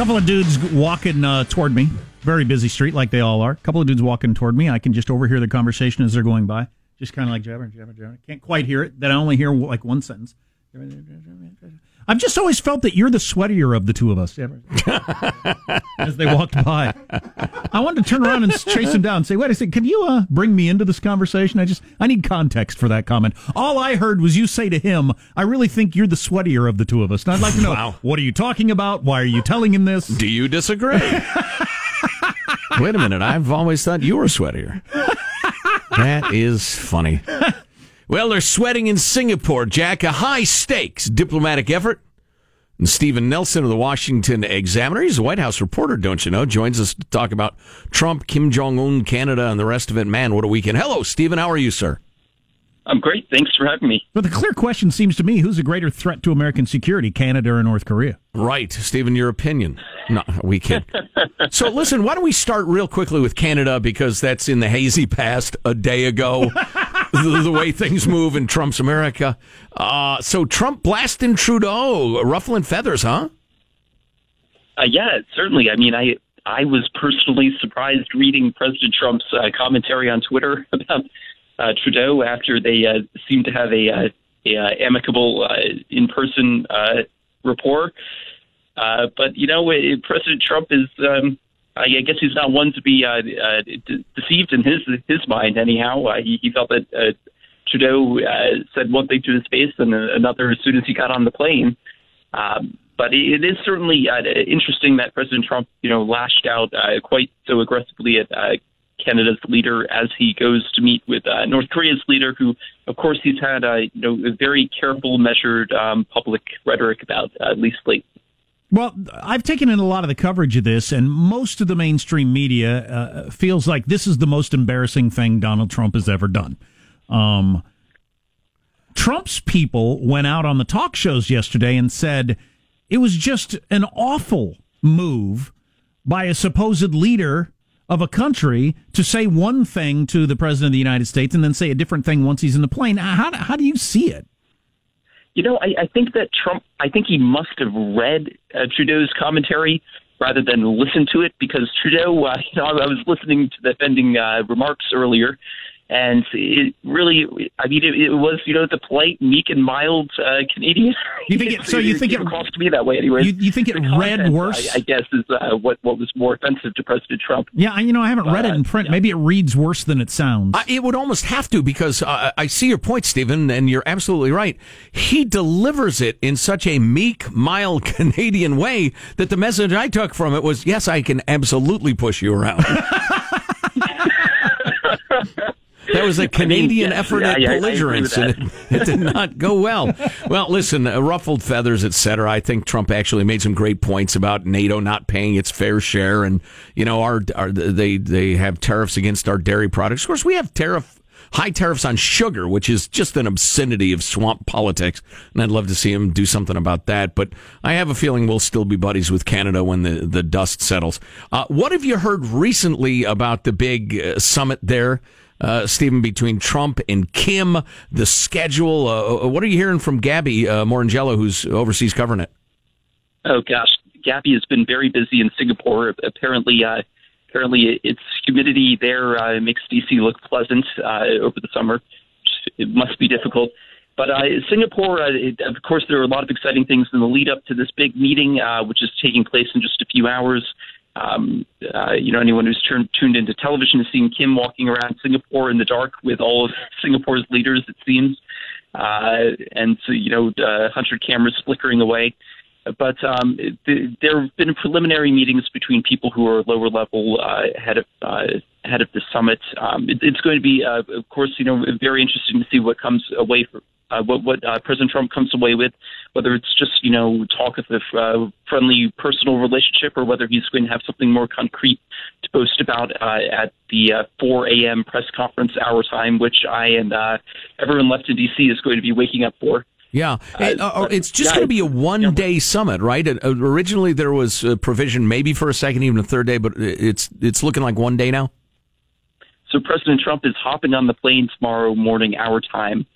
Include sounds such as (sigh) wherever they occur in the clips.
couple of dudes walking uh, toward me. Very busy street, like they all are. A couple of dudes walking toward me. I can just overhear the conversation as they're going by. Just kind of like jabbering, jabbering, jabbering. Can't quite hear it. Then I only hear like one sentence. I've just always felt that you're the sweatier of the two of us. (laughs) As they walked by, I wanted to turn around and chase him down and say, "Wait a second, can you uh, bring me into this conversation? I just I need context for that comment. All I heard was you say to him, "I really think you're the sweatier of the two of us." And I'd like to know, Wow. what are you talking about? Why are you telling him this? Do you disagree? Wait a minute. I've always thought you were sweatier. That is funny. Well, they're sweating in Singapore, Jack. A high stakes diplomatic effort. And Steven Nelson of the Washington Examiner, he's a White House reporter, don't you know, joins us to talk about Trump, Kim Jong un, Canada, and the rest of it. Man, what a weekend. Hello, Steven. How are you, sir? I'm great. Thanks for having me. But the clear question seems to me: Who's a greater threat to American security, Canada or North Korea? Right, Steven, your opinion. No, we kid. so, listen, why don't we start real quickly with Canada because that's in the hazy past a day ago, (laughs) (laughs) the, the way things move in Trump's America. Uh, so, Trump blasting Trudeau, ruffling feathers, huh? Uh, yeah, certainly. I mean, I I was personally surprised reading President Trump's uh, commentary on Twitter (laughs) about uh, Trudeau after they uh, seemed to have a, uh, a uh, amicable uh, in-person rapport. But you know, President Trump is. Um, I guess he's not one to be uh, uh, de- deceived in his his mind. Anyhow, uh, he, he felt that Trudeau said one thing to his face and another as soon as he got on the plane. Um, but it is certainly uh, interesting that President Trump, you know, lashed out uh, quite so aggressively at uh, Canada's leader as he goes to meet with North Korea's leader, who, of course, he's had you know a very careful, measured um, public rhetoric about, at least late. Well, I've taken in a lot of the coverage of this, and most of the mainstream media uh, feels like this is the most embarrassing thing Donald Trump has ever done. Um, Trump's people went out on the talk shows yesterday and said it was just an awful move by a supposed leader of a country to say one thing to the president of the United States and then say a different thing once he's in the plane. How, how do you see it? You know, I, I think that Trump, I think he must have read uh, Trudeau's commentary rather than listened to it because Trudeau, uh, (laughs) you know, I was listening to the offending uh, remarks earlier, and it really, I mean, it, it was, you know, the polite, meek, and mild uh, Canadian. (laughs) You think it- so you think came it- across to me that way, anyway. You- you think it read worse? I, I guess is uh, what what was more offensive to President Trump. Yeah, I- you know, I haven't read it in print. Maybe it reads worse than it sounds. Uh, it would almost have to because uh, I see your point, Steven, and you're absolutely right. He delivers it in such a meek, mild (laughs) Canadian way that the message I took from it was, yes, I can absolutely push you around. (laughs) That was a (laughs) Canadian yeah, effort yeah, at yeah, belligerence, and it, it did not go well. Well, listen, uh, ruffled feathers, etc. I think Trump actually made some great points about NATO not paying its fair share, and you know, our, our they they have tariffs against our dairy products. Of course, we have tariff high tariffs on sugar, which is just an obscenity of swamp politics, and I'd love to see him do something about that. But I have a feeling we'll still be buddies with Canada when the the dust settles. Uh, what have you heard recently about the big uh, summit there? Uh, Steven, between Trump and Kim, the schedule. Uh, what are you hearing from Gabby uh, Morrongiello, who's overseas covering it? Oh gosh, Gabby has been very busy in Singapore. Apparently, uh, apparently its humidity there uh, makes DC look pleasant uh, over the summer. It must be difficult. But uh, Singapore, uh, it, of course, there are a lot of exciting things in the lead up to this big meeting, uh, which is taking place in just a few hours. Um, uh, you know, anyone who's turned, tuned into television has seen Kim walking around Singapore in the dark with all of Singapore's leaders, it seems. Uh, and so, you know, uh, 100 cameras flickering away. But um, th- there have been preliminary meetings between people who are lower level uh, ahead of uh, ahead of the summit. Um, it, it's going to be, uh, of course, you know, very interesting to see what comes away for, uh, what what uh, President Trump comes away with, whether it's just you know talk of a uh, friendly personal relationship or whether he's going to have something more concrete to boast about uh, at the uh, 4 a.m. press conference hour time, which I and uh, everyone left in D.C. is going to be waking up for. Yeah, It- uh, it's just yeah, going to be a one day summit, right? Uh, originally, there was a provision maybe for a second, even a third day, but it's it's looking like one day now. So President Trump is hopping on the plane tomorrow morning, our time,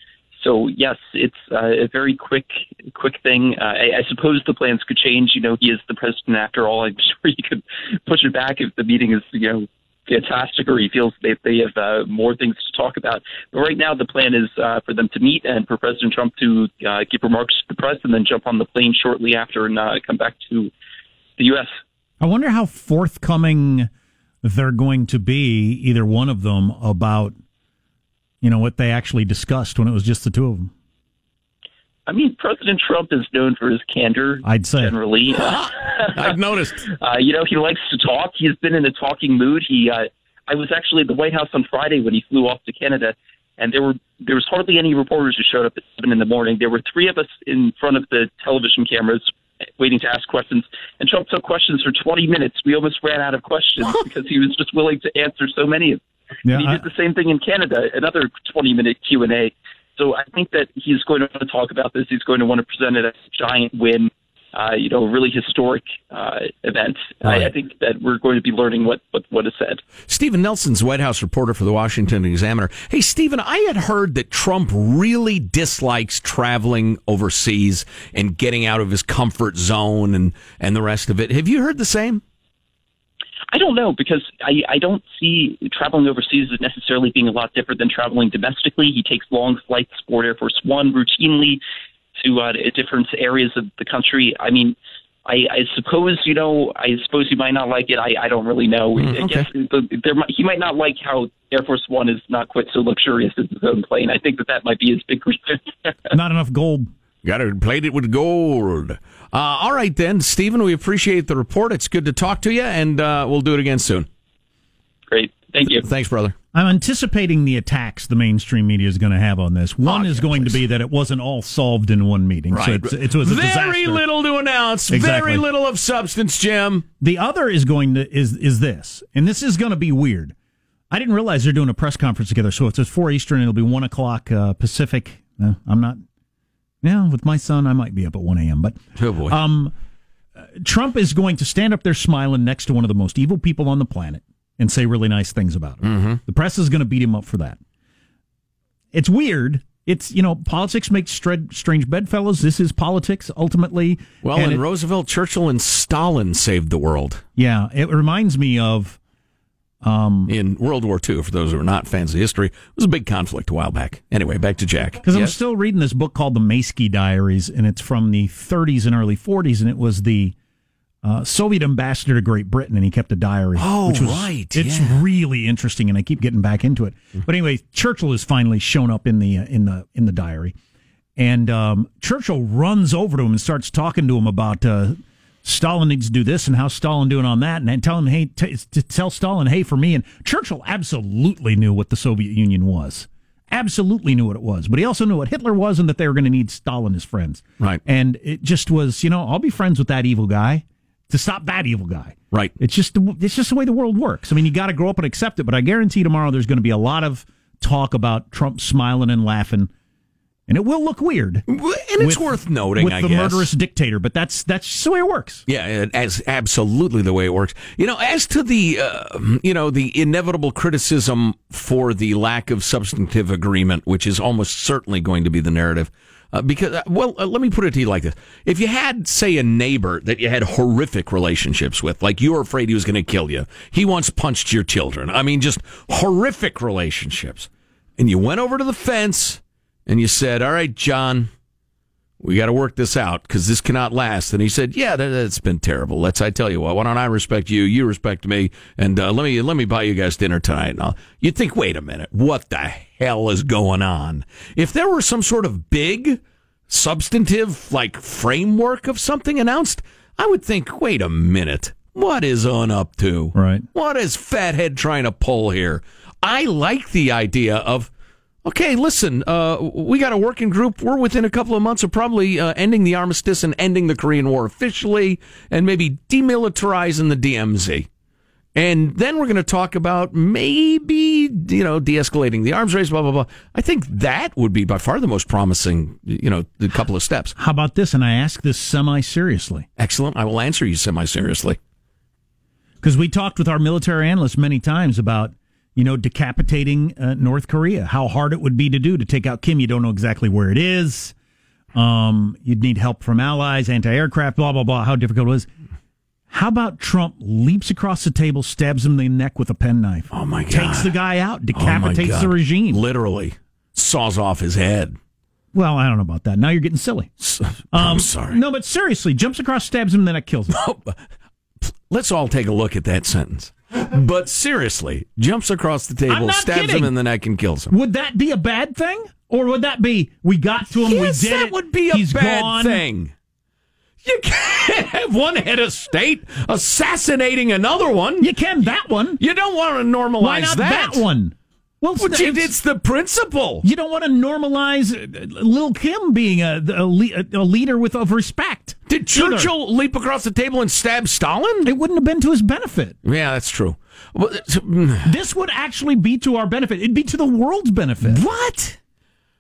so yes, it's uh, a very quick, quick thing. Uh, I, I suppose the plans could change. You know, he is the president after all. I'm (laughs) sure he could push it back if the meeting is, you know, fantastic or he feels they have uh, more things to talk about. But right now, the plan is uh, for them to meet and for President Trump to uh, give remarks to the press and then jump on the plane shortly after and uh, come back to the U.S. I wonder how forthcoming they're going to be, either one of them, about you know what they actually discussed when it was just the two of them. I mean, President Trump is known for his candor. I'd say generally. (laughs) (laughs) I've noticed. Uh, you know, he likes to talk. He's been in a talking mood. He, uh, I was actually at the White House on Friday when he flew off to Canada, and there were there was hardly any reporters who showed up at seven in the morning. There were three of us in front of the television cameras waiting to ask questions, and Trump took questions for 20 minutes. We almost ran out of questions because he was just willing to answer so many of them. Yeah, he I, did the same thing in Canada, another 20 minute Q and A. So I think that he's going to want to talk about this. He's going to want to present it as a giant win, uh, you know, really historic uh, event. Right. I, I, think that we're going to be learning what, what, what is said. Steven Nelson's White House reporter for the Washington Examiner. Hey, Steven, I had heard that Trump really dislikes traveling overseas and getting out of his comfort zone and, and the rest of it. Have you heard the same? I don't know because I, I don't see traveling overseas as necessarily being a lot different than traveling domestically. He takes long flights aboard Air Force One routinely to uh, different areas of the country. I mean, I, I suppose you know. I suppose he might not like it. I, I don't really know. Mm, I guess the, there he might not like how Air Force One is not quite so luxurious as his own plane. I think that that might be his big reason. (laughs) not enough gold. Got to plate it with gold. Uh, all right, then, Steven, we appreciate the report. It's good to talk to you, and uh, we'll do it again soon. Great. Thank you. Thanks, brother. I'm anticipating the attacks the mainstream media is going to have on this. One oh, is going please. to be that it wasn't all solved in one meeting. Right. So it's, it was a very little to announce. Exactly. Very little of substance, Jim. The other is going to is is this, and this is going to be weird. I didn't realize they're doing a press conference together. So it's at four Eastern. It'll be one o'clock uh, Pacific. Uh, I'm not yeah, with my son, I might be up at 1 a.m. But oh boy. Um, Trump is going to stand up there smiling next to one of the most evil people on the planet and say really nice things about him. Mm-hmm. The press is going to beat him up for that. It's weird. It's you know politics makes strange bedfellows. This is politics ultimately. Well, and, and it, Roosevelt, Churchill, and Stalin saved the world. Yeah, it reminds me of um, in World War II, for those who are not fans of history, it was a big conflict a while back. Anyway, back to Jack. Because yes? I'm still reading this book called The Maisky Diaries, and it's from the 30s and early 40s, and it was the uh, Soviet ambassador to Great Britain, and he kept a diary. Oh, which was, right. It's yeah. really interesting, and I keep getting back into it. Mm-hmm. But anyway, Churchill has finally shown up in the uh, in the in the diary, and um, Churchill runs over to him and starts talking to him about. Uh, Stalin needs to do this and how Stalin doing on that, and tell him, hey, t- to tell Stalin, hey, for me. And Churchill absolutely knew what the Soviet Union was, absolutely knew what it was, but he also knew what Hitler was and that they were going to need Stalin as friends. Right. And it just was, you know, I'll be friends with that evil guy to stop that evil guy. Right. It's just it's just the way the world works. I mean, you got to grow up and accept it. But I guarantee tomorrow there's going to be a lot of talk about Trump smiling and laughing and it will look weird. And it's with, worth noting, with I the guess. murderous dictator, but that's that's the way it works. Yeah, as absolutely the way it works. You know, as to the uh, you know the inevitable criticism for the lack of substantive agreement, which is almost certainly going to be the narrative. Uh, because, uh, well, uh, let me put it to you like this: If you had, say, a neighbor that you had horrific relationships with, like you were afraid he was going to kill you, he once punched your children. I mean, just horrific relationships, and you went over to the fence and you said, "All right, John, we got to work this out because this cannot last." And he said, "Yeah, that, has been terrible. Let's. I tell you what. Why don't I respect you? You respect me, and uh, let me let me buy you guys dinner tonight." And I'll, you'd think, "Wait a minute, what the hell is going on?" If there were some sort of big, substantive like framework of something announced, I would think, "Wait a minute." What is on up to? Right. What is Fathead trying to pull here? I like the idea of Okay, listen, uh, we got a working group. We're within a couple of months of probably uh, ending the armistice and ending the Korean War officially and maybe demilitarizing the DMZ. And then we're going to talk about maybe, you know, de escalating the arms race, blah, blah, blah. I think that would be by far the most promising, you know, the couple of steps. How about this? And I ask this semi seriously. Excellent. I will answer you semi seriously. Because we talked with our military analysts many times about you know, decapitating uh, North Korea. How hard it would be to do to take out Kim. You don't know exactly where it is. Um, you'd need help from allies, anti-aircraft, blah blah blah. How difficult it was. How about Trump leaps across the table, stabs him in the neck with a penknife? Oh my god! Takes the guy out, Oh, decapitates God. the regime. Literally saws off his head. Well, I don't know about that. Now you're getting silly. I'm Um, sorry. No, but seriously, jumps across, stabs him, and then it kills him. (laughs) Let's all take a look at that sentence. (laughs) But seriously, jumps across the table, stabs kidding. him in the neck, and kills him. Would that be a bad thing? Or would that be we got to him, yes, we did that it, would be a bad gone. thing. You can't have one head of state assassinating another one. You can that one. You don't want to normalize Why not that. that, one? Well, it's, it's the principle. you don't want to normalize uh, Lil Kim being a, a, a leader with of respect. Did Either. Churchill leap across the table and stab Stalin? It wouldn't have been to his benefit. Yeah, that's true. Well, mm, This would actually be to our benefit. It'd be to the world's benefit. What?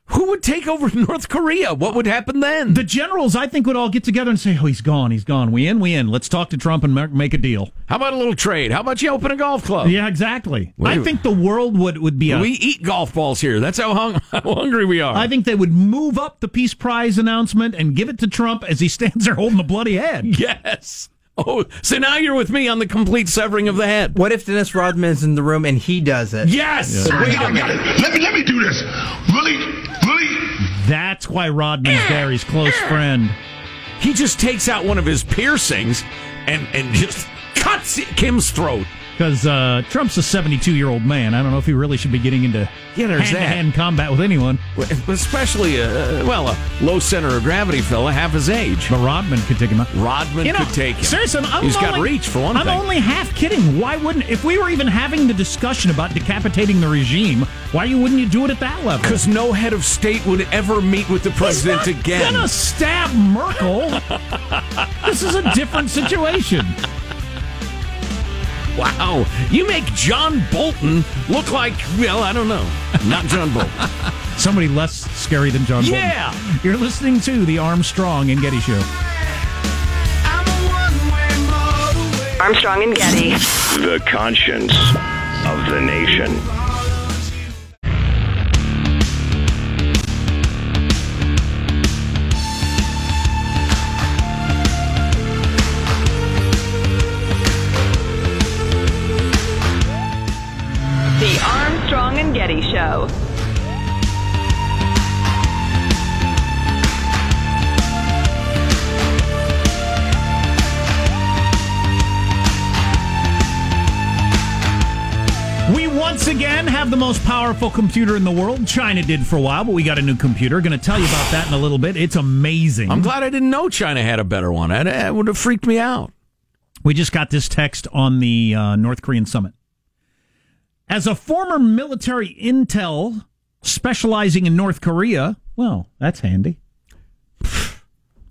Who would take over (laughs) North Korea? What would happen then? The generals, I think, would all get together and say, "Oh, he's gone. He's gone. We in. We in. Let's talk to Trump and make a deal." How about a little trade? How about you open a golf club? Yeah, exactly. Wait a I think the world would would be a. We eat golf balls here. That's how, hung, (laughs) how hungry we are. I think they would move up the peace prize announcement and give it to Trump as he (laughs) stands there holding the bloody head. yes. Oh, so now you're with me on the complete severing of the head. What if Dennis Rodman's in the room and he does it? Yes. I Wait a got minute. it. Let me let me do this. Really, really. That's why Rodman's there. He's close friend. He just takes out one of his piercings and and just cuts Kim's throat. Because uh, Trump's a 72 year old man. I don't know if he really should be getting into Yeah, there's hand to hand combat with anyone. Especially, uh, well, a low center of gravity fella half his age. But Rodman could take him out. Rodman You know, could take him. seriously, I'm He's got only- reach for one I'm thing. only half kidding. Why wouldn't if we were even having the discussion about decapitating the regime? Why you wouldn't you do it at that level? Because no head of state would ever meet with the president He's not again. Gonna stab Merkel. (laughs) this is a different situation. Wow. You make John Bolton look like, well, I don't know. Not John Bolton. (laughs) Somebody less scary than John. Bolton. Yeah. You're listening to the Armstrong and Getty Show. Armstrong and Getty. The conscience of the nation. We once again have the most powerful computer in the world. China did for a while, but we got a new computer. Going to tell you about that in a little bit. It's amazing. I'm glad I didn't know China had a better one. That would have freaked me out. We just got this text on the uh, North Korean summit. As a former military intel specializing in North Korea, well, that's handy.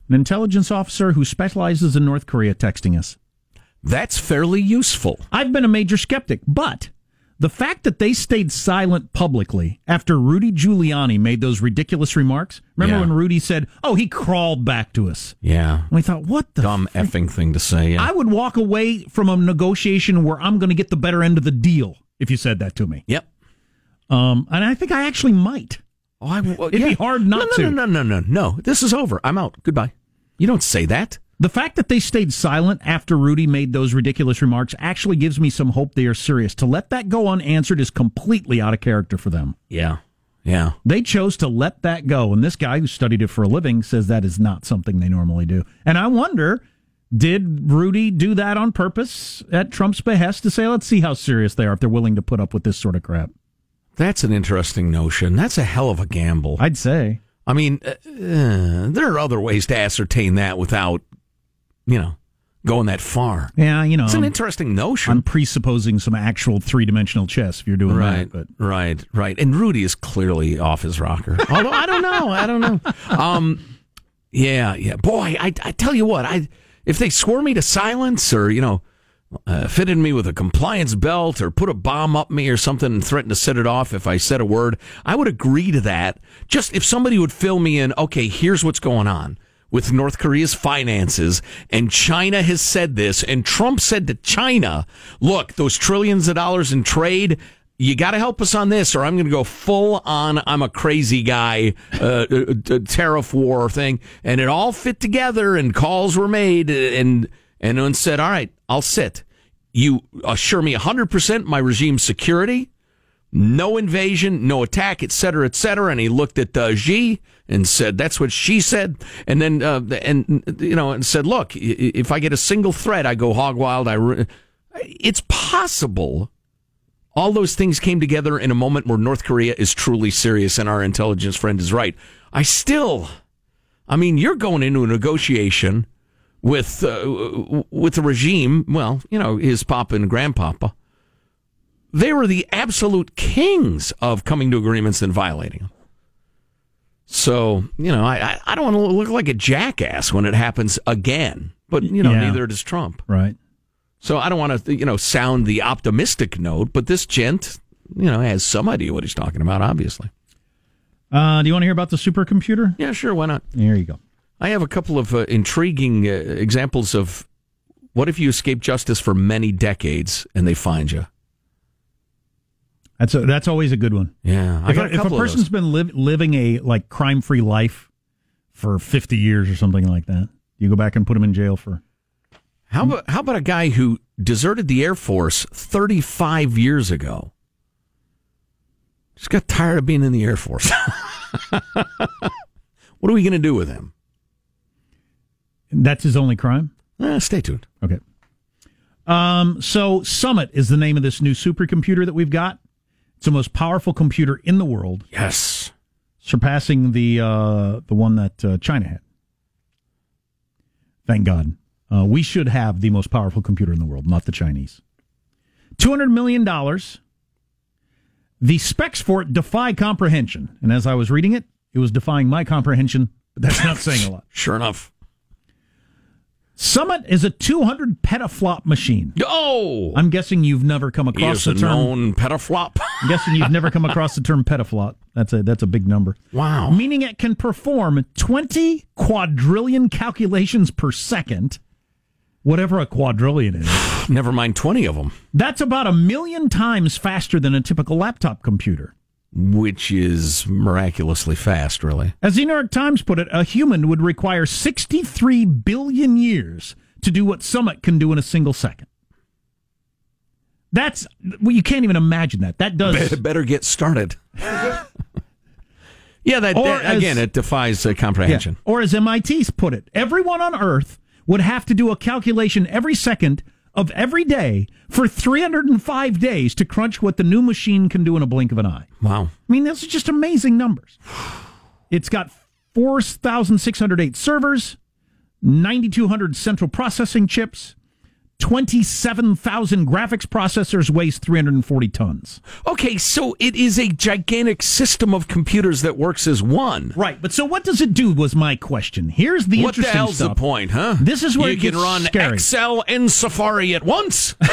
An intelligence officer who specializes in North Korea texting us. That's fairly useful. I've been a major skeptic, but the fact that they stayed silent publicly after Rudy Giuliani made those ridiculous remarks. Remember Yeah. when Rudy said, "Oh, he crawled back to us." Yeah. And we thought, "What the Dumb effing thing to say. Yeah. I would walk away from a negotiation where I'm going to get the better end of the deal if you said that to me. yep. Um, and I think I actually might. Oh, I, well, It'd be hard not no, no, to. No, no, no, no, no. This is over. I'm out. Goodbye. You don't say that. The fact that they stayed silent after Rudy made those ridiculous remarks actually gives me some hope they are serious. To let that go unanswered is completely out of character for them. Yeah. Yeah. They chose to let that go. And this guy who studied it for a living says that is not something they normally do. And I wonder, did Rudy do that on purpose at Trump's behest to say, let's see how serious they are if they're willing to put up with this sort of crap? That's an interesting notion. That's a hell of a gamble. I'd say. I mean, uh, uh, there are other ways to ascertain that without, you know, going that far. Yeah, you know, It's an interesting notion. I'm presupposing some actual three dimensional chess if you're doing right, that. But right, right. And Rudy is clearly off his rocker. Although I don't know, I don't know. (laughs) Um, yeah, yeah. Boy, I, I tell you what, I if they swore me to silence or you know uh, fitted me with a compliance belt or put a bomb up me or something and threatened to set it off if I said a word, I would agree to that. Just if somebody would fill me in, okay, here's what's going on with North Korea's finances, and China has said this, and Trump said to China, look, those trillions of dollars in trade, you got to help us on this, or I'm going to go full on. I'm a crazy guy, uh, uh, tariff war thing, and it all fit together, and calls were made, and and one said, "All right, I'll sit. You assure me 100 percent my regime security." no invasion, no attack, et cetera, et cetera. And he looked at uh, Xi and said, "That's what she said." And then, uh, and you know, and said, "Look, if I get a single threat, I go hog wild." I, re-. it's possible. All those things came together in a moment where North Korea is truly serious, and our intelligence friend is right. I still, I mean, you're going into a negotiation with uh, with the regime. Well, you know, his papa and grandpapa they were the absolute kings of coming to agreements and violating them. So, you know, I, I don't want to look like a jackass when it happens again, but, you know, Yeah. neither does Trump. Right. So I don't want to, you know, sound the optimistic note, but this gent, you know, has some idea what he's talking about, obviously. Uh, do you want to hear about the supercomputer? Yeah, sure, why not? Here you go. I have a couple of uh, intriguing uh, examples of what if you escape justice for many decades and they find you? That's a, that's always a good one. Yeah, I If got a, a if a person's been liv- living a like crime free life for fifty years or something like that, you go back and put them in jail for. How about how about a guy who deserted the Air Force 35 years ago? Just got tired of being in the Air Force. (laughs) what are we going to do with him? That's his only crime. Eh, stay tuned. Okay. Um, so Summit is the name of this new supercomputer that we've got. It's the most powerful computer in the world, Yes. surpassing the uh, the one that uh, China had. Thank God. Uh, we should have the most powerful computer in the world, not the Chinese. Two hundred million dollars. The specs for it defy comprehension, and as I was reading it, it was defying my comprehension. But that's not (laughs) saying a lot. Sure enough. Summit is a 200 petaflop machine. Oh, I'm guessing you've never come across is the term. known petaflop. (laughs) I'm guessing you've never come across the term petaflop. That's a that's a big number. Wow. Meaning it can perform 20 quadrillion calculations per second. Whatever a quadrillion is. (sighs) Never mind 20 of them, That's about a million times faster than a typical laptop computer. which is miraculously fast, really. As the New York Times put it, a human would require 63 billion years to do what Summit can do in a single second. That's well, you can't even imagine that. That does Better get started. (laughs) yeah, that, that- as- again, it defies uh, comprehension. Yeah. Or as MIT's put it, everyone on Earth would have to do a calculation every second of every day for 305 days to crunch what the new machine can do in a blink of an eye. Wow. I mean, those are just amazing numbers. It's got 4,608 servers, 9,200 central processing chips, 27,000 graphics processors, weighs 340 tons. Okay, so it is a gigantic system of computers that works as one. Right, but so what does it do? Was my question. Here's the What the interesting hell's stuff. the point, huh? This is where you can run scary. Excel and Safari at once. (laughs)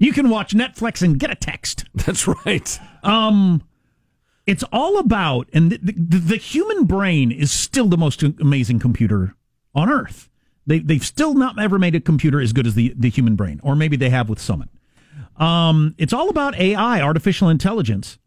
You can watch Netflix and get a text. (laughs) That's right. Um It's all about, and the, the, the human brain is still the most amazing computer on Earth. They, they've still not ever made a computer as good as the, the human brain, or maybe they have with Summit. Um, it's all about AI, artificial intelligence.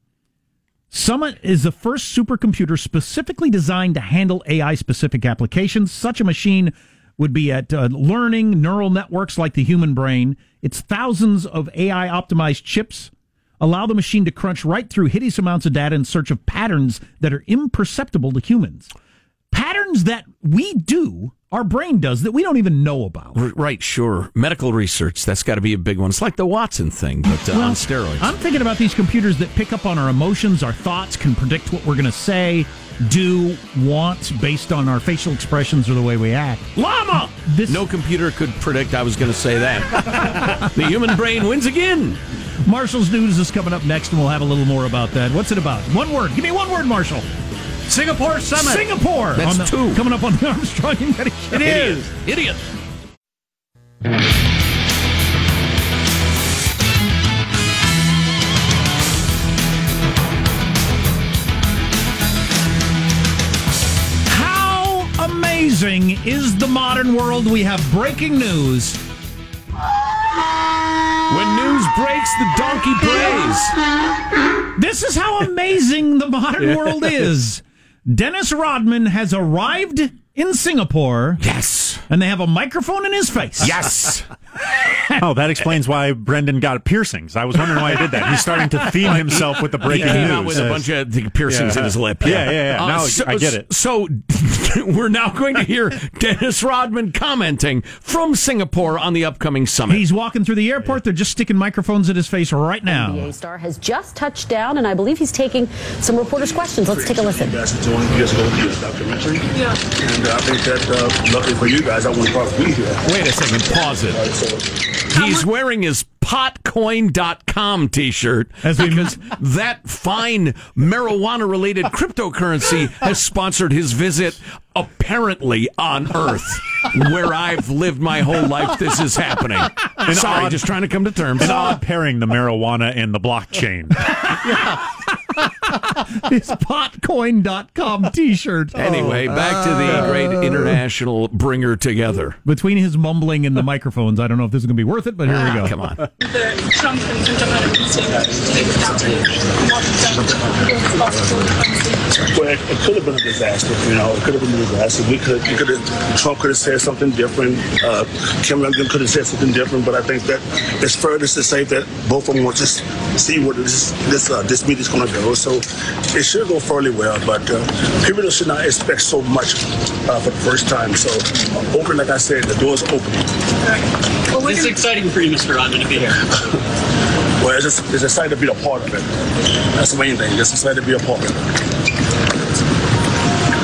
Summit is the first supercomputer specifically designed to handle AI specific applications. Such a machine would be at uh, learning neural networks like the human brain. Its thousands of AI optimized chips allow the machine to crunch right through hideous amounts of data in search of patterns that are imperceptible to humans. Patterns that we do, our brain does, that we don't even know about. R- right, sure. Medical research, that's got to be a big one. It's like the Watson thing, but uh, on steroids. I'm thinking about these computers that pick up on our emotions, our thoughts, can predict what we're going to say, do, want, based on our facial expressions or the way we act. Llama! This- no computer could predict I was going to say that. (laughs) the human brain wins again. Marshall's news is coming up next, and we'll have a little more about that. What's it about? One word. Give me one word, Marshall. Singapore Summit. Singapore. That's on the- two. Coming up on the Armstrong and Getty Show. It is. Idiot. How amazing is the modern world? We have breaking news. When news breaks, the donkey (laughs) brays. This is how amazing the modern world is. Dennis Rodman has arrived in Singapore. Yes. And they have a microphone in his face. Yes. (laughs) oh, that explains why Brendan got piercings. I was wondering why he did that. He's starting to theme himself with the breaking he came news. out with a bunch of the piercings Yeah. in his lip. Yeah, yeah, yeah. Now so, I get it. So (laughs) we're now going to hear Dennis Rodman commenting from Singapore on the upcoming summit. He's walking through the airport. They're just sticking microphones in his face right now. NBA star has just touched down, and I believe he's taking some reporters' questions. Let's take a listen. You guys are doing years ago with the documentary. Yeah. And uh, I think that, uh, luckily for you guys, I want to probably be here. Wait a second, pause it. He's wearing his potcoin.com t-shirt because that fine marijuana related cryptocurrency has sponsored his visit apparently on earth where I've lived my whole life this is happening. An Sorry, odd- just trying to come to terms. An odd pairing, the marijuana and the blockchain. (laughs) His potcoin.com t shirt. Anyway, back to the great international bringer together. Between his mumbling and the microphones, I don't know if this is going to be worth it, but here we go. Come on. the Trump and Joe it was down to what well, it, it could have been a disaster. You know, it could have been a disaster. We could, we could have, Trump could have said something different. Uh, Kim Jong Un could have said something different. But I think that it's fair to say that both of them want to just see where this this uh, this meeting is going to go. So it should go fairly well. But uh, people should not expect so much uh, for the first time. So I'm like I said, the door's opening. It's exciting for you, Mr. Rodman, to be here. (laughs) Well, it's just it's exciting to be a part of it. That's the main thing. It's excited to be a part of it.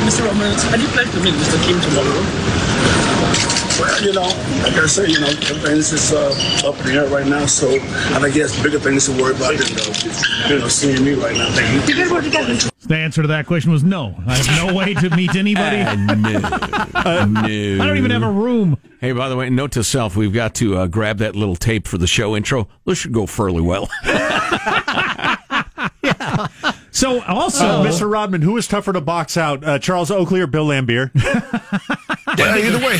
Mr. Rodman, how do you plan to meet Mr. Kim tomorrow? Well, you know, like I say, you know, things is uh, up in the air right now. So, and I guess the bigger things to worry about than uh, you know seeing me right now. Thank you. The answer to that question was no. I have no way to meet anybody. Uh, no. no. I don't even have a room. Hey, by the way, note to self: we've got to uh, grab that little tape for the show intro. This should go fairly well. (laughs) yeah. So also, Uh, Mr. Rodman, who is tougher to box out, uh, Charles Oakley or Bill Laimbeer? (laughs) Yeah, (laughs) either way.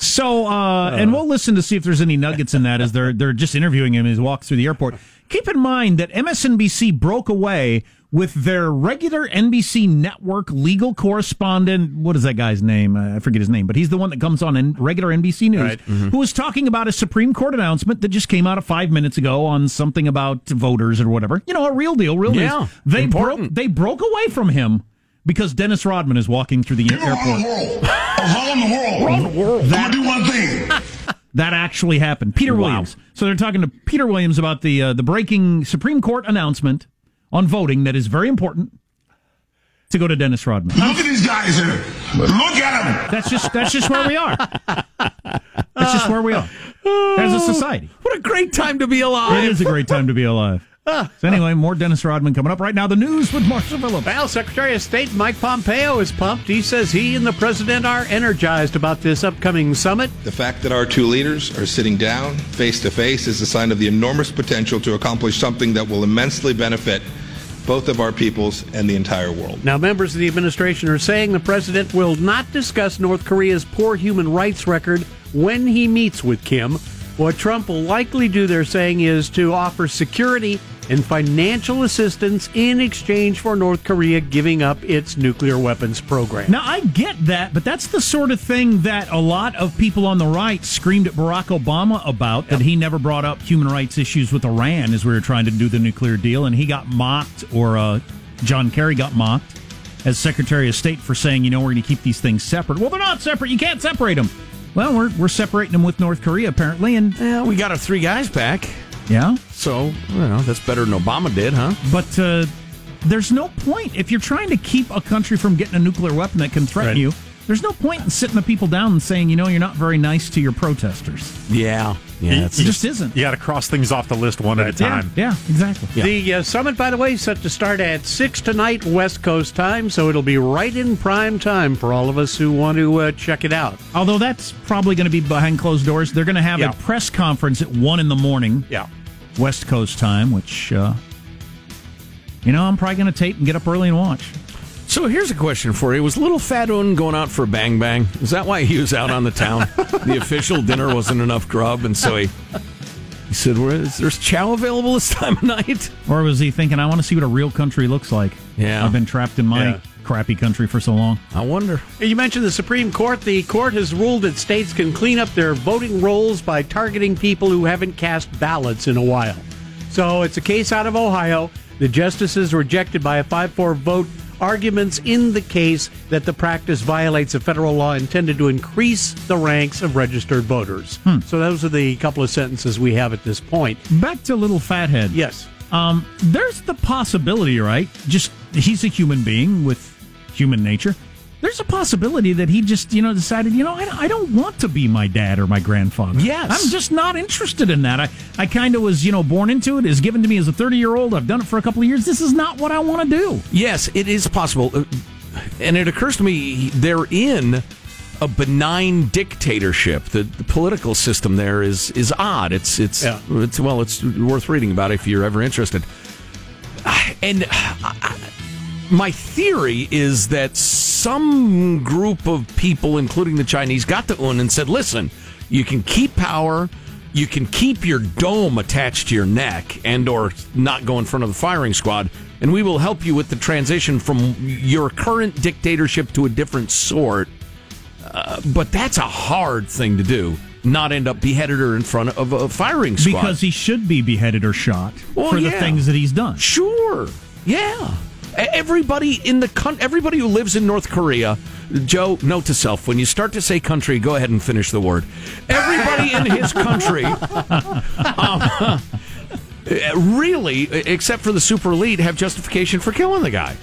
So, uh, and we'll listen to see if there's any nuggets in that as they're they're just interviewing him as he walks through the airport. Keep in mind that MSNBC broke away with their regular NBC network legal correspondent. What is that guy's name? Uh, I forget his name, but he's the one that comes on in regular NBC News, Right. who was talking about a Supreme Court announcement that just came out of five minutes ago on something about voters or whatever. You know, a real deal, real Yeah, news. They broke they broke away from him because Dennis Rodman is walking through the Around the airport. world. Around the world. Around the world. I'm gonna do one thing. (laughs) That actually happened. Peter Wow. Williams. So they're talking to Peter Williams about the uh, the breaking Supreme Court announcement on voting that is very important to go to Dennis Rodman. Look at these guys here. Look at them. That's just that's just where we are. That's just where we are as a society. what a great time to be alive! It is a great time to be alive. So anyway, more Dennis Rodman coming up right now. The news with Marshall Phillips. Well, Secretary of State Mike Pompeo is pumped. He says he and the president are energized about this upcoming summit. The fact that our two leaders are sitting down face to face is a sign of the enormous potential to accomplish something that will immensely benefit both of our peoples and the entire world. Now, members of the administration are saying the president will not discuss North Korea's poor human rights record when he meets with Kim. What Trump will likely do, they're saying, is to offer security and financial assistance in exchange for North Korea giving up its nuclear weapons program. Now I get that, but that's the sort of thing that a lot of people on the right screamed at Barack Obama about that he never brought up human rights issues with Iran as we were trying to do the nuclear deal, and he got mocked, or uh, John Kerry got mocked as Secretary of State for saying, you know, we're going to keep these things separate. Well, they're not separate. You can't separate them. Well, we're we're separating them with North Korea apparently, and Yeah, we got our three guys back, yeah, so you know that's better than Obama did, huh? but. Uh, there's no point if you're trying to keep a country from getting a nuclear weapon that can threaten Right. you. There's no point in sitting the people down and saying, you know, you're not very nice to your protesters. Yeah, yeah. You- It you just isn't. You got to cross things off the list one at a time. Yeah, exactly. The uh, summit, by the way, is set to start at 6 tonight West Coast time, so it'll be right in prime time for all of us who want to uh, check it out. Although that's probably going to be behind closed doors. They're going to have Yeah. a press conference at 1 in the morning, Yeah. West Coast time, which, uh, you know, I'm probably going to tape and get up early and watch. So here's a question for you: Was Little Fat Un going out for a bang bang? Is that why he was out on the town? the official dinner wasn't enough grub, and so he He said, "Where is there's chow available this time of night?" Or was he thinking, I want to see what a real country looks like? Yeah. I've been trapped in my Yeah. crappy country for so long. I wonder. You mentioned the Supreme Court. The court has ruled that states can clean up their voting rolls by targeting people who haven't cast ballots in a while. So it's a case out of Ohio. The justices rejected by a 5 4 vote arguments in the case that the practice violates a federal law intended to increase the ranks of registered voters. So those are the couple of sentences we have at this point. Back to little fathead. Yes. Um, there's the possibility, right? Just he's a human being with human nature. There's a possibility that he just, you know, decided, you know, I, I don't want to be my dad or my grandfather. Yes. I'm just not interested in that. I, I kind of was, you know, born into it. Is given to me as a 30 year old. I've done it for a couple of years. This is not what I want to do. Yes, it is possible. Uh, And it occurs to me they're in a benign dictatorship. The, the political system there is is odd. It's it's Yeah. it's well, it's worth reading about if you're ever interested. (sighs) And uh, my theory is that some group of people, including the Chinese, got to Un and said, "Listen, you can keep power." You can keep your dome attached to your neck and or not go in front of the firing squad and we will help you with the transition from your current dictatorship to a different sort. Uh, but that's a hard thing to do. Not end up beheaded or in front of a firing squad. Because he should be beheaded or shot Well, for the things that he's done. Sure. Yeah. Everybody in the coun- everybody who lives in North Korea, Joe, note to self: when you start to say country, go ahead and finish the word. Everybody in his country, (laughs) um, (laughs) really, except for the super elite, have justification for killing the guy.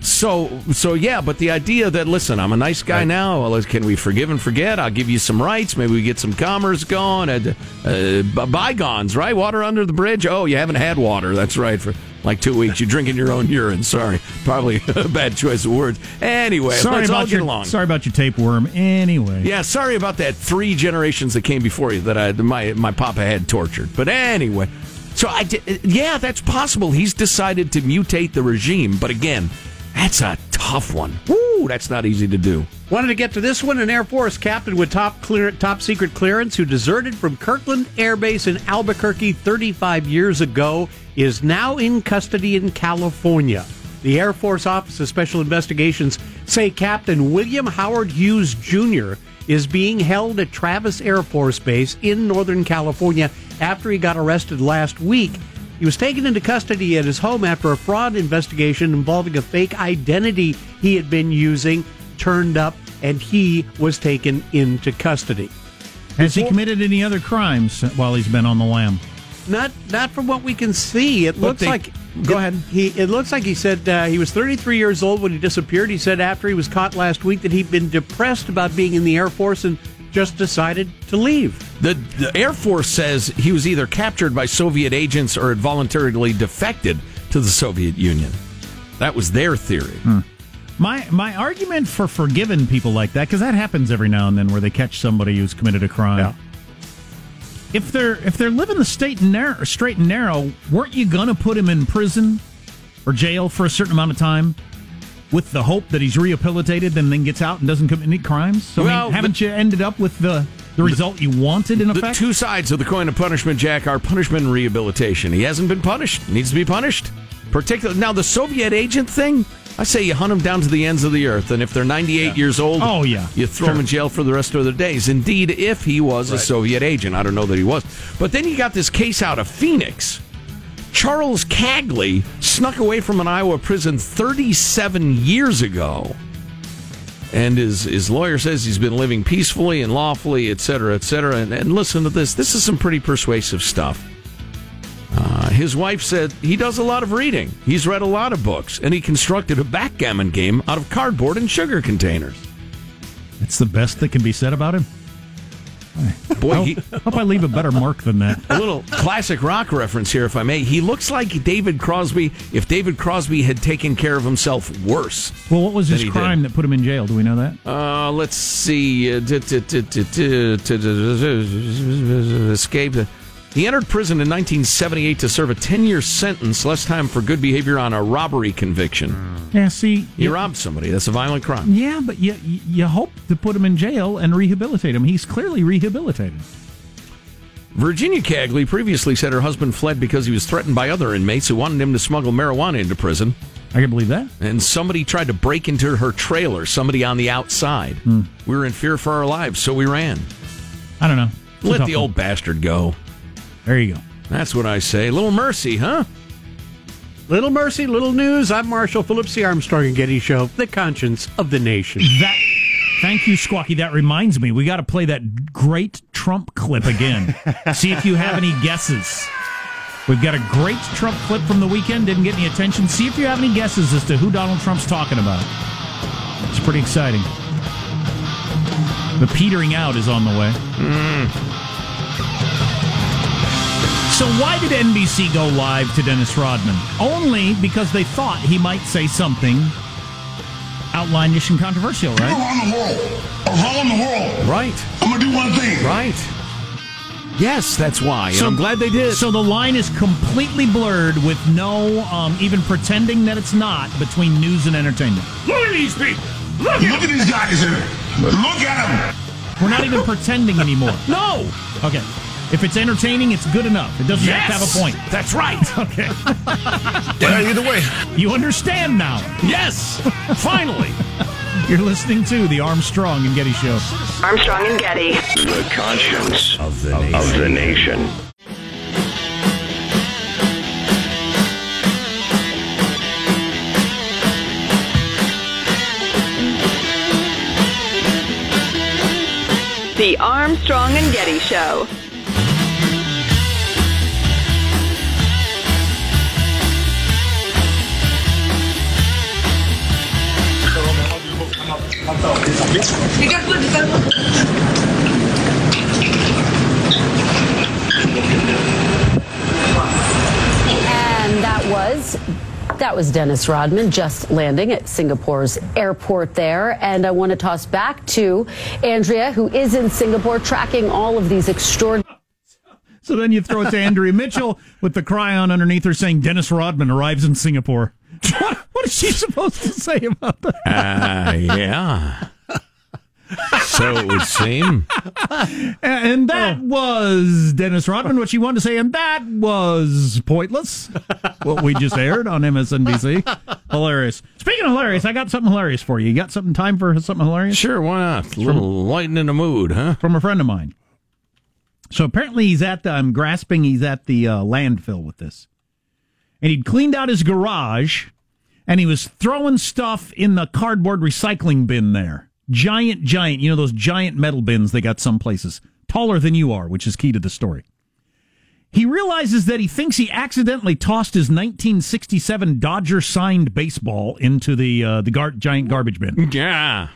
So, so yeah, but the idea that listen, I'm a nice guy now. Well, can we forgive and forget? I'll give you some rights. Maybe we get some commerce going. Uh, uh, bygones, right? Water under the bridge. Oh, you haven't had water. That's right for like two weeks. You're drinking your own urine. Sorry, probably (laughs) a bad choice of words. Anyway, sorry let's all about get your along. sorry about your tapeworm. Anyway, Yeah, sorry about that. Three generations that came before you that I, my my papa had tortured. But anyway, so I did, yeah, that's possible. He's decided to mutate the regime, but again, that's a tough one. Woo, that's not easy to do. Wanted to get to this one. An Air Force captain with top clear, top secret clearance who deserted from Kirtland Air Base in Albuquerque 35 years ago is now in custody in California. The Air Force Office of Special Investigations say Captain William Howard Hughes Jr. is being held at Travis Air Force Base in Northern California after he got arrested last week. He was taken into custody at his home after a fraud investigation involving a fake identity he had been using turned up and he was taken into custody. has he committed any other crimes while he's been on the lam? Not not from what we can see. It looks they- like Go it- ahead. He it looks like he said uh, he was 33 years old when he disappeared. He said after he was caught last week that he'd been depressed about being in the Air Force and just decided to leave. The, the Air Force says he was either captured by Soviet agents or had voluntarily defected to the Soviet Union. That was their theory. Hmm. My my argument for forgiving people like that because that happens every now and then where they catch somebody who's committed a crime. Yeah. If they're if they're living the state narrow, straight and narrow, weren't you gonna put him in prison or jail for a certain amount of time with the hope that he's rehabilitated and then gets out and doesn't commit any crimes? So I mean, haven't you ended up with the the result you wanted in The effect? two sides of the coin of punishment, Jack, are punishment and rehabilitation. He hasn't been punished; needs to be punished. Particularly now, the Soviet agent thing. I say you hunt them down to the ends of the earth, and if they're 98 years old, Oh, yeah. you throw them in jail for the rest of their days. Indeed, if he was a Soviet agent, I don't know that he was. But then you got this case out of Phoenix. Charles Cagley snuck away from an Iowa prison 37 years ago. And his, his lawyer says he's been living peacefully and lawfully, et cetera, et cetera. And, and listen to this. This is some pretty persuasive stuff. Uh, his wife said he does a lot of reading. He's read a lot of books, and he constructed a backgammon game out of cardboard and sugar containers. That's the best that can be said about him. Boy, I he, hope, I leave a better mark than that. a little classic rock reference here, if I may. He looks like David Crosby if David Crosby had taken care of himself worse. Well, what was his he did. crime that put him in jail? Do we know that? Uh, let's see. Uh, t- He entered prison in 1978 to serve a 10 year sentence, less time for good behavior on a robbery conviction. Yeah, see, He you- robbed somebody. That's a violent crime. Yeah, but you you hope to put him in jail and rehabilitate him. He's clearly rehabilitated. Virginia Cagley previously said her husband fled because he was threatened by other inmates who wanted him to smuggle marijuana into prison. I can believe that. And somebody tried to break into her trailer, somebody on the outside. Hmm. We were in fear for our lives, so we ran. I don't know. It's Let the one. old bastard go. There you go. That's what I say. Little mercy, huh? Little mercy, little news. I'm Marshall Phillips, the Armstrong and Getty Show, the conscience of the nation. That. Thank you, Squawky. That reminds me, we got to play that great Trump clip again. (laughs) See if you have any guesses. We've got a great Trump clip from the weekend. Didn't get any attention. See if you have any guesses as to who Donald Trump's talking about. It's pretty exciting. The petering out is on the way. Hmm. So why did NBC go live to Dennis Rodman? Only because they thought he might say something outlandish and controversial, right? Around the world. Around the world. Right. I'm gonna do one thing. Right. Yes, that's why. And I'm glad they did. So the line is completely blurred with no um, even pretending that it's not between news and entertainment. Look at these people. Look, Look at these guys here. Look at them. We're not even pretending anymore. No. Okay. If it's entertaining, it's good enough. It doesn't have to have a point. That's right. (laughs) Okay. (laughs) Yeah, either way. You understand now. Yes. Finally. (laughs) You're listening to the Armstrong and Getty Show. Armstrong and Getty. The conscience of the nation. Of the nation. The Armstrong and Getty Show. And that was that was Dennis Rodman just landing at Singapore's airport there. And I want to toss back to Andrea, who is in Singapore tracking all of these extraordinary. So then you throw it to Andrea Mitchell with the chyron underneath her saying Dennis Rodman arrives in Singapore. (laughs) What, what is she supposed to say about that? Uh, yeah. so it would seem. And that was Dennis Rodman, what she wanted to say, and that was pointless. what we just aired on MSNBC. Hilarious. Speaking of hilarious, I got something hilarious for you. You got something time for something hilarious? Sure, why not? A little lightening the mood, huh? From a friend of mine. So apparently he's at the, I'm grasping he's at the uh, landfill with this. And he'd cleaned out his garage and he was throwing stuff in the cardboard recycling bin there. Giant, giant, you know, those giant metal bins they got some places, taller than you are, which is key to the story. He realizes that he thinks he accidentally tossed his 1967 Dodger signed baseball into the uh, the gar- giant garbage bin. Yeah.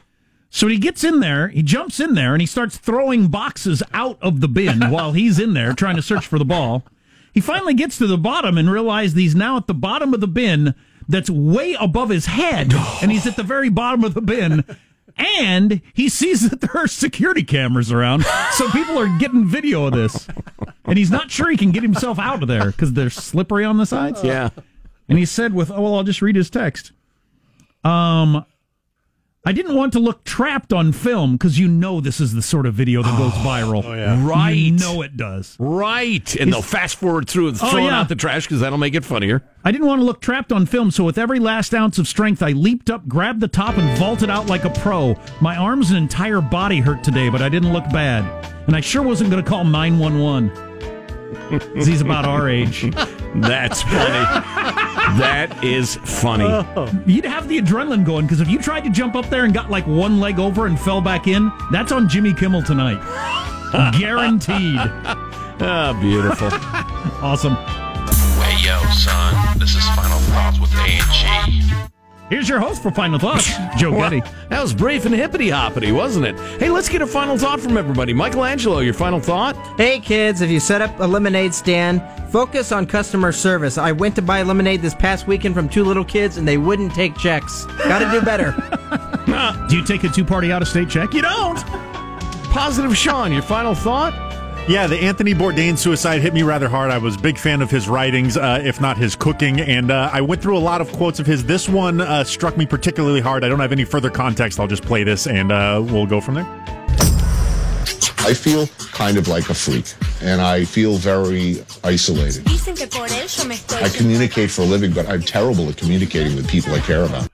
So he gets in there, he jumps in there, and he starts throwing boxes out of the bin (laughs) while he's in there trying to search for the ball. He finally gets to the bottom and realizes he's now at the bottom of the bin that's way above his head, and he's at the very bottom of the bin. And he sees that there are security cameras around, so people are getting video of this. And he's not sure he can get himself out of there because they're slippery on the sides. Yeah. And he said, "With oh, well, I'll just read his text. Um, I didn't want to look trapped on film because you know this is the sort of video that goes (sighs) oh, viral. Right. You know it does. Right. And they'll fast forward through and Oh, throw it yeah. out the trash because that'll make it funnier. I didn't want to look trapped on film, so with every last ounce of strength, I leaped up, grabbed the top, and vaulted out like a pro. My arms and entire body hurt today, but I didn't look bad. And I sure wasn't going to call 911. 'Cause he's about our age. That's funny. That is funny. You'd have the adrenaline going because if you tried to jump up there and got like one leg over and fell back in, that's on Jimmy Kimmel tonight. (laughs) Guaranteed. Ah, beautiful. (laughs) awesome. Hey yo, son. This is Final Thoughts with A&G. Here's your host for Final Thoughts, Joe Wow, Getty. That was brief and hippity hoppity, wasn't it? Hey, let's get a final thought from everybody. Michelangelo, your final thought? Hey kids, if you set up a lemonade stand, focus on customer service. I went to buy lemonade this past weekend from two little kids and they wouldn't take checks. Gotta do better. (laughs) Do you take a two party out of state check? You don't. Positive Sean, your final thought? Yeah, the Anthony Bourdain suicide hit me rather hard. I was a big fan of his writings, uh, if not his cooking, and uh, I went through a lot of quotes of his. This one uh, struck me particularly hard. I don't have any further context. I'll just play this, and uh, we'll go from there. I feel kind of like a freak, and I feel very isolated. Dicen que por eso me estoy. I communicate for a living, but I'm terrible at communicating with people I care about.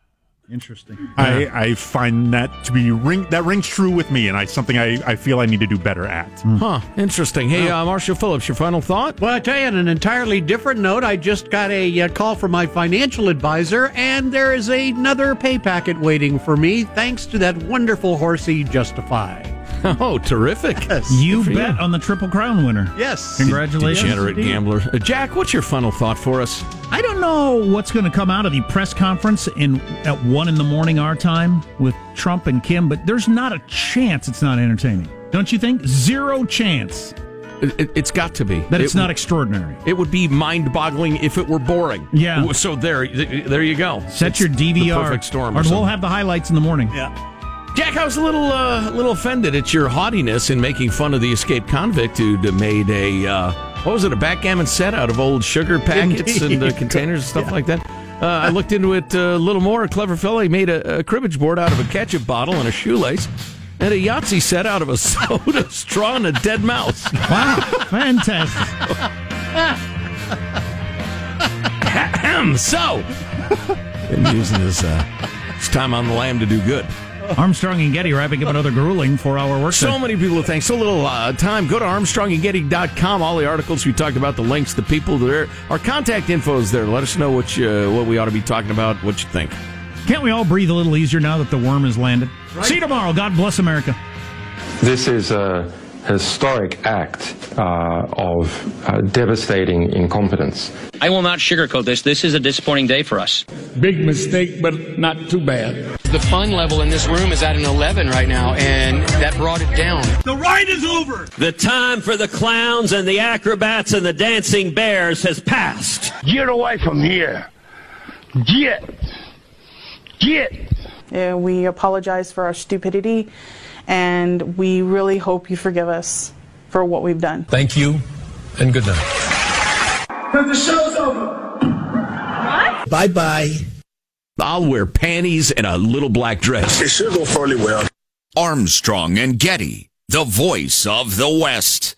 Interesting. I, I find that to be ring that rings true with me, and I something I, I feel I need to do better at. Huh. Interesting. Hey, uh, Marshall Phillips, your final thought? Well, I tell you, on an entirely different note, I just got a uh, call from my financial advisor, and there is another pay packet waiting for me, thanks to that wonderful horsey Justify. (laughs) Oh, terrific. You bet you. on the Triple Crown winner. Yes. Congratulations. Degenerate indeed. gambler. Uh, Jack, what's your final thought for us? I don't know what's going to come out of the press conference in at one in the morning our time with Trump and Kim, but there's not a chance it's not entertaining. Don't you think? Zero chance It, has got to be. that it's It- not extraordinary. It would be mind-boggling if it were boring. Yeah. So there, there you go. Set It's your the DVR. perfect storm. Or or we'll have the highlights in the morning. Yeah. Jack, I was a little, uh, little offended at your haughtiness in making fun of the escaped convict who made a, uh, what was it, a backgammon set out of old sugar packets and uh, (laughs) containers and stuff like that. Uh, I looked into it uh, a little more. A clever fellow, he made a, a cribbage board out of a ketchup bottle and a shoelace, and a Yahtzee set out of a (laughs) soda straw and a dead mouse. Wow, fantastic. so, been using this, uh, this time on the lam to do good. Armstrong and Getty wrapping up another grueling four-hour work. So many people to thank. So little uh, time. Go to ArmstrongandGetty.com. All the articles we talked about, the links, the people there. Our contact info is there. Let us know what you, what we ought to be talking about, what you think. Can't we all breathe a little easier now that the worm has landed? See you tomorrow. God bless America. This is a historic act uh, of uh, devastating incompetence. I will not sugarcoat this. This is a disappointing day for us. Big mistake, but not too bad. The fun level in this room is at an 11 right now, and that brought it down. The ride is over. The time for the clowns and the acrobats and the dancing bears has passed. Get away from here. Get. Get. And we apologize for our stupidity, and we really hope you forgive us for what we've done. Thank you, and good night. Because the show's over. What? Bye bye. I'll wear panties and a little black dress. It should go fairly well. Armstrong and Getty, the voice of the West.